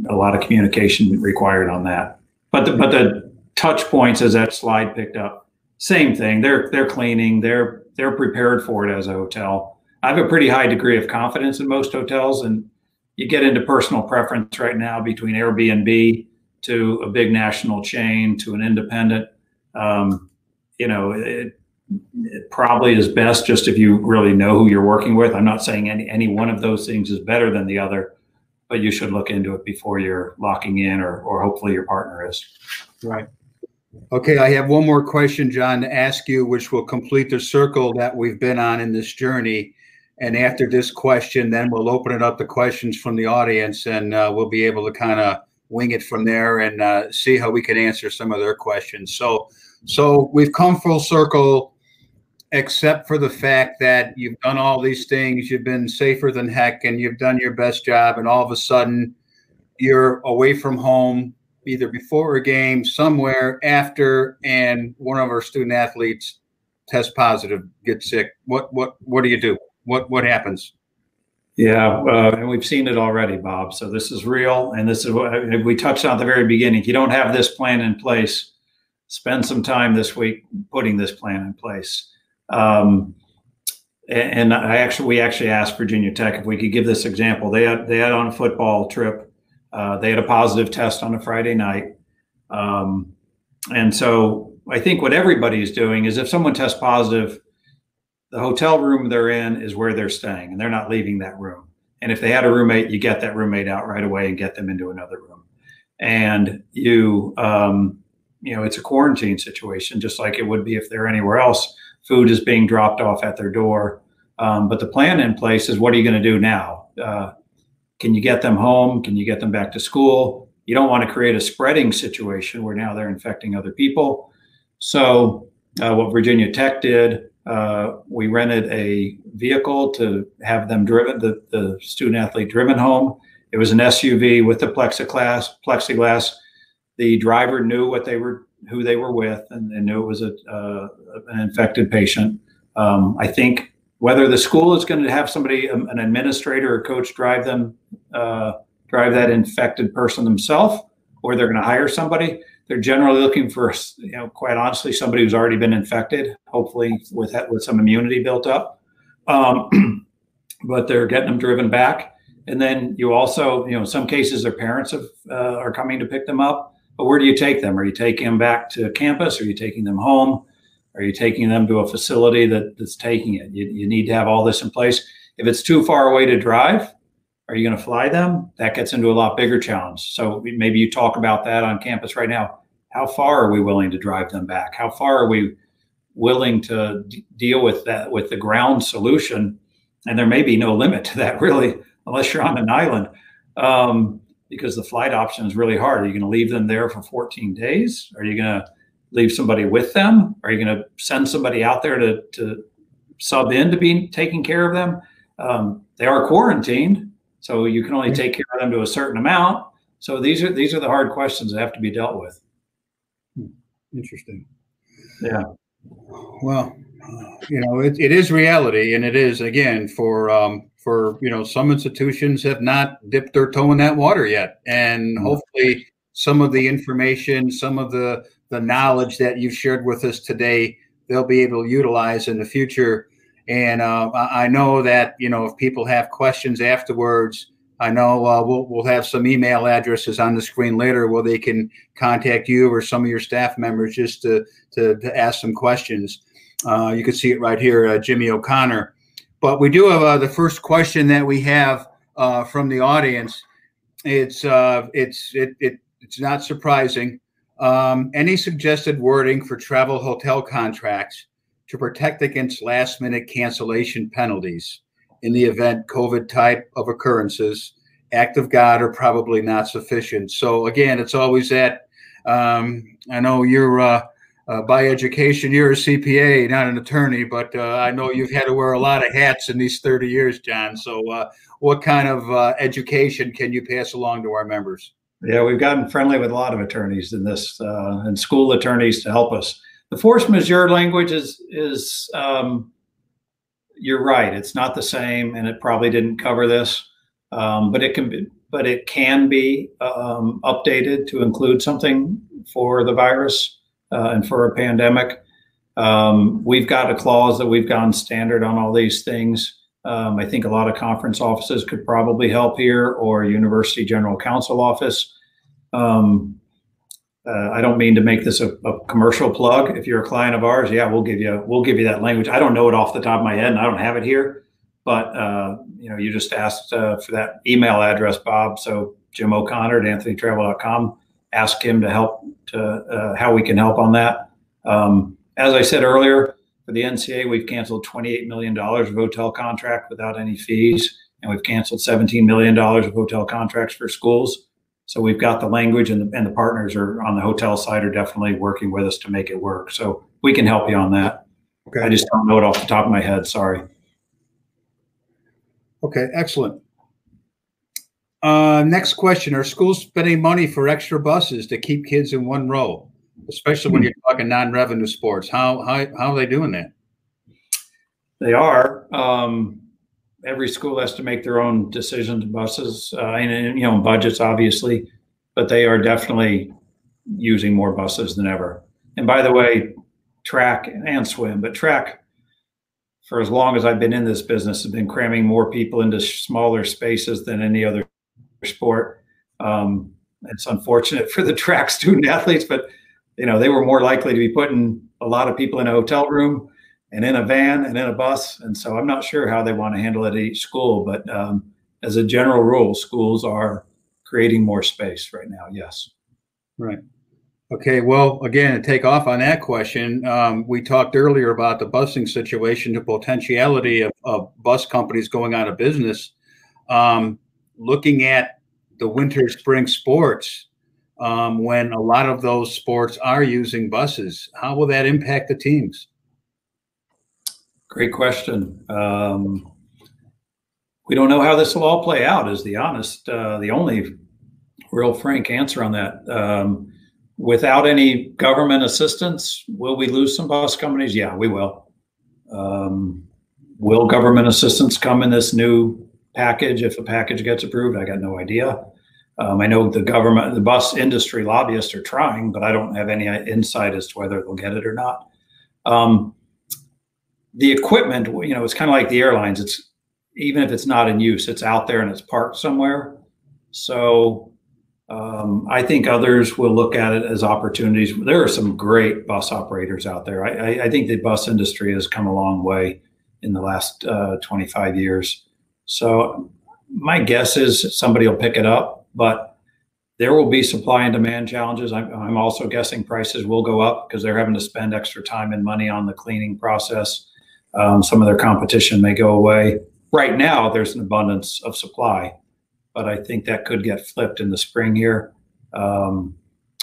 a lot of communication required on that. But the, but the touch points as that slide picked up, same thing. They're they're cleaning. They're they're prepared for it as a hotel. I have a pretty high degree of confidence in most hotels, and you get into personal preference right now between Airbnb to a big national chain to an independent. Um, you know, it, it probably is best just if you really know who you're working with. I'm not saying any any one of those things is better than the other, but you should look into it before you're locking in, or or hopefully your partner is. Right. Okay, I have one more question, John, to ask you, which will complete the circle that we've been on in this journey. And after this question, then we'll open it up to questions from the audience, and uh, we'll be able to kind of wing it from there and uh, see how we can answer some of their questions. So, so we've come full circle, except for the fact that you've done all these things, you've been safer than heck, and you've done your best job, and all of a sudden, you're away from home, either before a game, somewhere after, and one of our student athletes test positive, get sick. What what what do you do? What what happens? Yeah, uh, and we've seen it already, Bob. So this is real, and this is what we touched on at the very beginning. If you don't have this plan in place, spend some time this week putting this plan in place. Um, and I actually, we actually asked Virginia Tech if we could give this example. They had they had on a football trip. Uh, they had a positive test on a Friday night, um, and so I think what everybody is doing is if someone tests positive the hotel room they're in is where they're staying and they're not leaving that room. And if they had a roommate, you get that roommate out right away and get them into another room. And you, um, you know, it's a quarantine situation, just like it would be if they're anywhere else. Food is being dropped off at their door. Um, but the plan in place is what are you going to do now? Uh, can you get them home? Can you get them back to school? You don't want to create a spreading situation where now they're infecting other people. So, uh, what Virginia Tech did, uh, we rented a vehicle to have them driven, the, the student athlete driven home. It was an SUV with the plexiglass. Plexiglass. The driver knew what they were, who they were with, and, and knew it was a uh, an infected patient. Um, I think whether the school is going to have somebody, um, an administrator or coach, drive them, uh, drive that infected person themselves, or they're going to hire somebody. They're generally looking for, you know, quite honestly, somebody who's already been infected, hopefully with with some immunity built up. Um, but they're getting them driven back, and then you also, you know, in some cases, their parents have, uh, are coming to pick them up. But where do you take them? Are you taking them back to campus? Are you taking them home? Are you taking them to a facility that, that's taking it? You, you need to have all this in place. If it's too far away to drive, are you going to fly them? That gets into a lot bigger challenge. So maybe you talk about that on campus right now. How far are we willing to drive them back? How far are we willing to d- deal with that with the ground solution? And there may be no limit to that really, unless you're on an island, um, because the flight option is really hard. Are you going to leave them there for 14 days? Are you going to leave somebody with them? Are you going to send somebody out there to, to sub in to be taking care of them? Um, they are quarantined, so you can only take care of them to a certain amount. So these are these are the hard questions that have to be dealt with. Interesting. Yeah. Well, uh, you know, it, it is reality, and it is again for um, for you know some institutions have not dipped their toe in that water yet, and hopefully some of the information, some of the the knowledge that you've shared with us today, they'll be able to utilize in the future. And uh, I know that you know if people have questions afterwards, I know uh, we'll we'll have some email addresses on the screen later where they can contact you or some of your staff members just to to, to ask some questions. Uh, you can see it right here, uh, Jimmy O'Connor. But we do have uh, the first question that we have uh, from the audience. It's it's it, it it's not surprising. Um, any suggested wording for travel hotel contracts to protect against last minute cancellation penalties in the event COVID type of occurrences? Act of God are probably not sufficient. So again, it's always that. Um, I know you're uh, uh, by education, you're a CPA, not an attorney, but uh, I know you've had to wear a lot of hats in these 30 years, John. So, uh, what kind of uh, education can you pass along to our members? Yeah, we've gotten friendly with a lot of attorneys in this, uh, and school attorneys to help us. The force majeure language is is um, you're right. It's not the same, and it probably didn't cover this, um, but it can be, but it can be um, updated to include something for the virus uh, and for a pandemic. Um, we've got a clause that we've gone standard on all these things. Um, I think a lot of conference offices could probably help here, or university general counsel office. Um, uh, I don't mean to make this a, a, commercial plug. If you're a client of ours, yeah, we'll give you we'll give you that language. I don't know it off the top of my head, and I don't have it here. But uh, you know, you just asked uh, for that email address, Bob. So Jim O'Connor at AnthonyTravel.com. Ask him to help to uh, how we can help on that. Um, as I said earlier, for the NCAA, we've canceled $28 million of hotel contract without any fees, and we've canceled $17 million of hotel contracts for schools. So we've got the language, and the, and the partners are on the hotel side are definitely working with us to make it work. So we can help you on that. Okay. I just don't know it off the top of my head. Sorry. Okay, excellent. Uh, next question: Are schools spending money for extra buses to keep kids in one row? especially when you're talking non-revenue sports. How how how are they doing that? They are. Um, every school has to make their own decisions. Buses, uh, and you know, budgets obviously, but they are definitely using more buses than ever. And by the way, track and swim, but track for as long as I've been in this business has been cramming more people into smaller spaces than any other sport. Um, it's unfortunate for the track student athletes, but you know, they were more likely to be putting a lot of people in a hotel room and in a van and in a bus. And so I'm not sure how they want to handle it at each school, but um, as a general rule, schools are creating more space right now. Yes. Right. Okay, well, again, to take off on that question, um, we talked earlier about the busing situation, the potentiality of, of bus companies going out of business. Um, looking at the winter spring sports, um, when a lot of those sports are using buses, how will that impact the teams? Great question. Um, we don't know how this will all play out. Is the honest, uh, the only real frank answer on that. Um, without any government assistance, will we lose some bus companies? Yeah, we will. Um, will government assistance come in this new package if a package gets approved? I got no idea. Um, I know the government, the bus industry lobbyists are trying, but I don't have any insight as to whether they'll get it or not. Um, the equipment, you know, it's kind of like the airlines. It's even if it's not in use, it's out there and it's parked somewhere. So um, I think others will look at it as opportunities. There are some great bus operators out there. I, I, I think the bus industry has come a long way in the last uh, 25 years. So my guess is somebody will pick it up, but there will be supply and demand challenges. I'm, I'm also guessing prices will go up because they're having to spend extra time and money on the cleaning process. Um, some of their competition may go away. Right now, there's an abundance of supply but I think that could get flipped in the spring here. Um,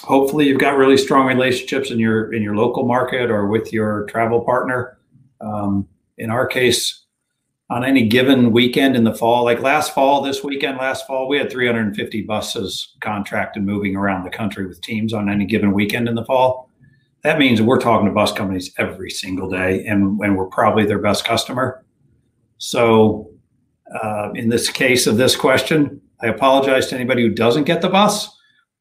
hopefully, you've got really strong relationships in your in your local market or with your travel partner. Um, in our case, on any given weekend in the fall, like last fall, this weekend, last fall, we had 350 buses contracted moving around the country with teams on any given weekend in the fall. That means we're talking to bus companies every single day, and, and we're probably their best customer. So uh, in this case of this question, I apologize to anybody who doesn't get the bus,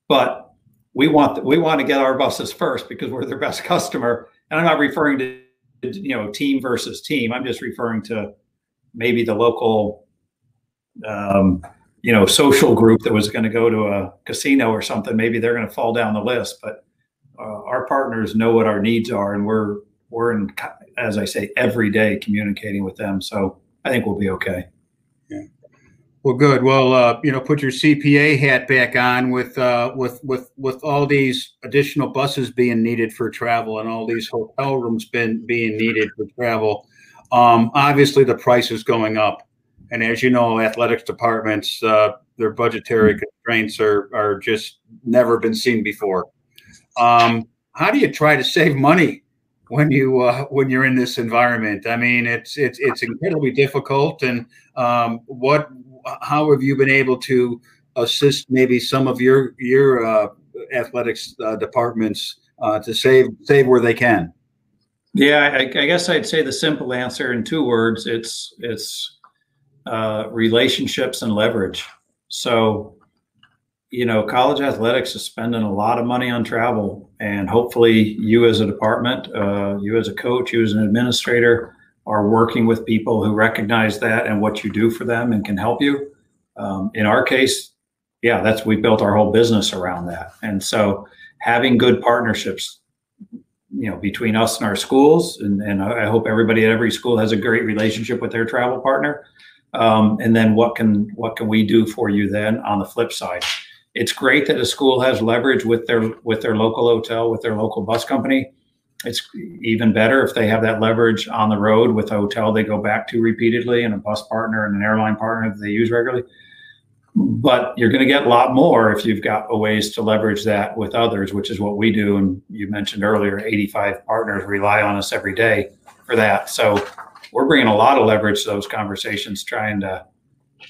but we want we want to get our buses first because we're their best customer. And I'm not referring to you know team versus team. I'm just referring to maybe the local um, you know social group that was going to go to a casino or something. Maybe they're going to fall down the list, but uh, our partners know what our needs are, and we're we're in as I say every day communicating with them. So I think we'll be okay. Yeah. Well, good. Well, uh, you know, put your CPA hat back on with uh, with with with all these additional buses being needed for travel and all these hotel rooms been being needed for travel. Um, obviously, the price is going up, and as you know, athletics departments uh, their budgetary constraints are are just never been seen before. Um, how do you try to save money when you uh, when you're in this environment? I mean, it's it's it's incredibly difficult. And um, what how have you been able to assist maybe some of your your uh, athletics uh, departments uh, to save save where they can? Yeah, I, I, guess I'd say the simple answer in two words: it's it's uh, relationships and leverage. So, you know, college athletics is spending a lot of money on travel, and hopefully, you as a department, uh, you as a coach, you as an administrator are working with people who recognize that and what you do for them and can help you. Um, in our case, yeah, that's we built our whole business around that. And so having good partnerships, you know, between us and our schools, and, and I hope everybody at every school has a great relationship with their travel partner. Um, and then what can what can we do for you then on the flip side? It's great that a school has leverage with their with their local hotel, with their local bus company it's even better if they have that leverage on the road with a hotel they go back to repeatedly and a bus partner and an airline partner that they use regularly. But you're going to get a lot more if you've got a ways to leverage that with others, which is what we do. And you mentioned earlier, 85 partners rely on us every day for that. So we're bringing a lot of leverage to those conversations, trying to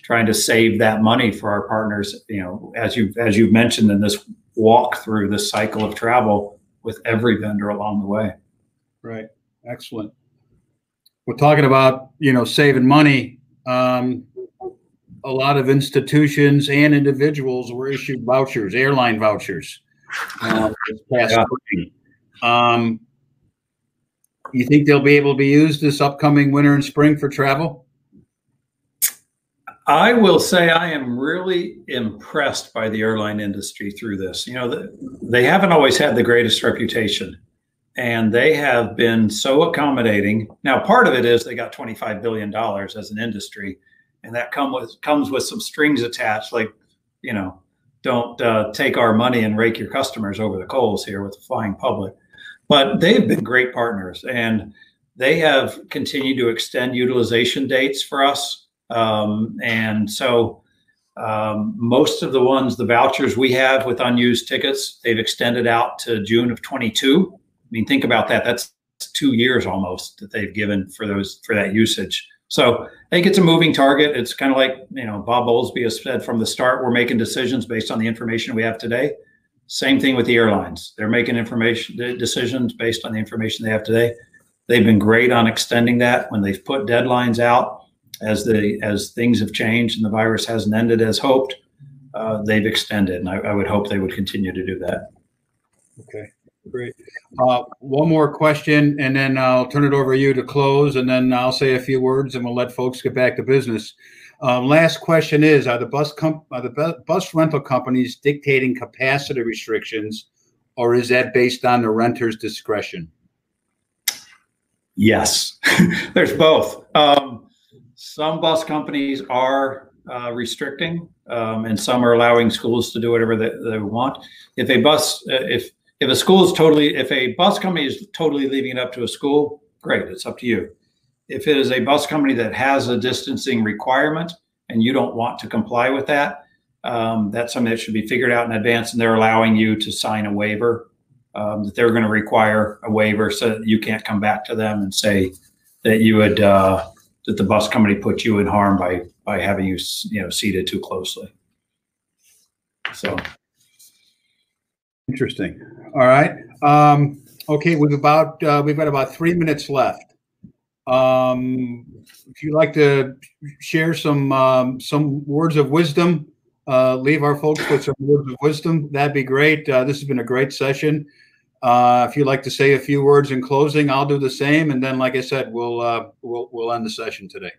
trying to save that money for our partners. You know, as you as you've mentioned in this walk through this cycle of travel, with every vendor along the way. Right. Excellent. We're talking about, you know, saving money. Um, a lot of institutions and individuals were issued vouchers, airline vouchers, uh, this past yeah. spring. Um, you think they'll be able to be used this upcoming winter and spring for travel? I will say I am really impressed by the airline industry through this. You know, they haven't always had the greatest reputation, and they have been so accommodating. Now, part of it is they got $25 billion as an industry, and that come with, comes with some strings attached, like, you know, don't uh, take our money and rake your customers over the coals here with the flying public. But they've been great partners, and they have continued to extend utilization dates for us. Um, and so um, most of the ones, the vouchers we have with unused tickets, they've extended out to June of 22. I mean, think about that. That's two years almost that they've given for those for that usage. So I think it's a moving target. It's kind of like you know Bob Bowlesby has said from the start. We're making decisions based on the information we have today. Same thing with the airlines. They're making information decisions based on the information they have today. They've been great on extending that when they've put deadlines out as the as things have changed and the virus hasn't ended as hoped. Uh, they've extended, and I, I would hope they would continue to do that. Okay. Great. Uh, one more question, and then I'll turn it over to you to close, and then I'll say a few words, and we'll let folks get back to business. Um, last question is: Are the bus com- are the bus rental companies dictating capacity restrictions, or is that based on the renter's discretion? Yes, there's both. Um, some bus companies are uh, restricting, um, and some are allowing schools to do whatever they, they want. If a bus, uh, if if a school is totally, if a bus company is totally leaving it up to a school, great, it's up to you. If it is a bus company that has a distancing requirement and you don't want to comply with that, um, that's something that should be figured out in advance. And they're allowing you to sign a waiver um, that they're going to require a waiver so that you can't come back to them and say that you would uh, that the bus company put you in harm by by having you you know seated too closely. So Interesting. All right. Um, okay, we've about uh, we've got about three minutes left. Um, if you'd like to share some um, some words of wisdom, uh, leave our folks with some words of wisdom. That'd be great. Uh, this has been a great session. Uh, if you'd like to say a few words in closing, I'll do the same. And then, like I said, we'll uh, we'll we'll end the session today.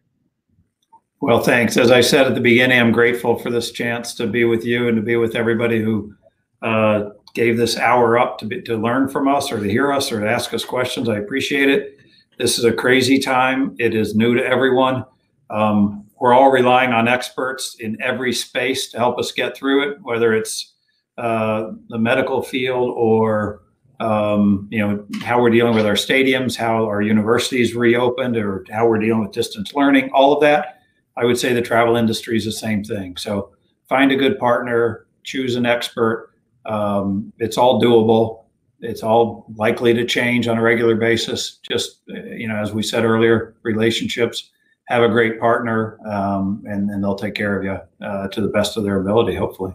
Well, thanks. As I said at the beginning, I'm grateful for this chance to be with you and to be with everybody who uh, gave this hour up to be, to learn from us or to hear us or to ask us questions. I appreciate it. This is a crazy time. It is new to everyone. Um, we're all relying on experts in every space to help us get through it, whether it's uh, the medical field or um, you know how we're dealing with our stadiums, how our universities reopened, or how we're dealing with distance learning. All of that, I would say the travel industry is the same thing. So find a good partner, choose an expert, um, it's all doable. It's all likely to change on a regular basis. Just you know, as we said earlier, relationships. Have a great partner, um, and, and they'll take care of you uh, to the best of their ability. Hopefully.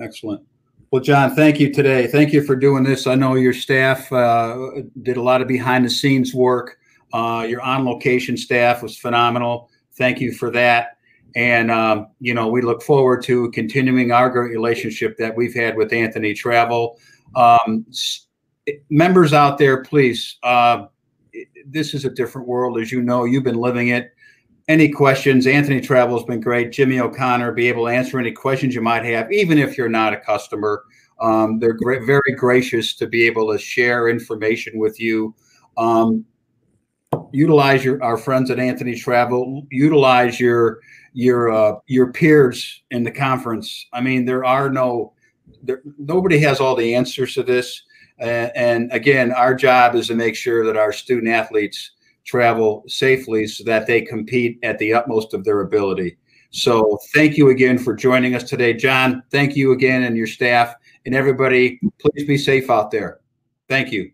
Excellent. Well, John, thank you today. Thank you for doing this. I know your staff uh, did a lot of behind the scenes work. Uh, your on location staff was phenomenal. Thank you for that. And, um, you know, we look forward to continuing our great relationship that we've had with Anthony Travel. Um, members out there, please, uh, this is a different world. As you know, you've been living it. Any questions? Anthony Travel has been great. Jimmy O'Connor, be able to answer any questions you might have, even if you're not a customer. Um, they're very gracious to be able to share information with you. Um, utilize your our friends at Anthony Travel. Utilize your your uh, your peers in the conference. I mean, there are no, there, nobody has all the answers to this. Uh, and again, our job is to make sure that our student athletes travel safely so that they compete at the utmost of their ability. So thank you again for joining us today, John. Thank you again and your staff and everybody. Please be safe out there. Thank you.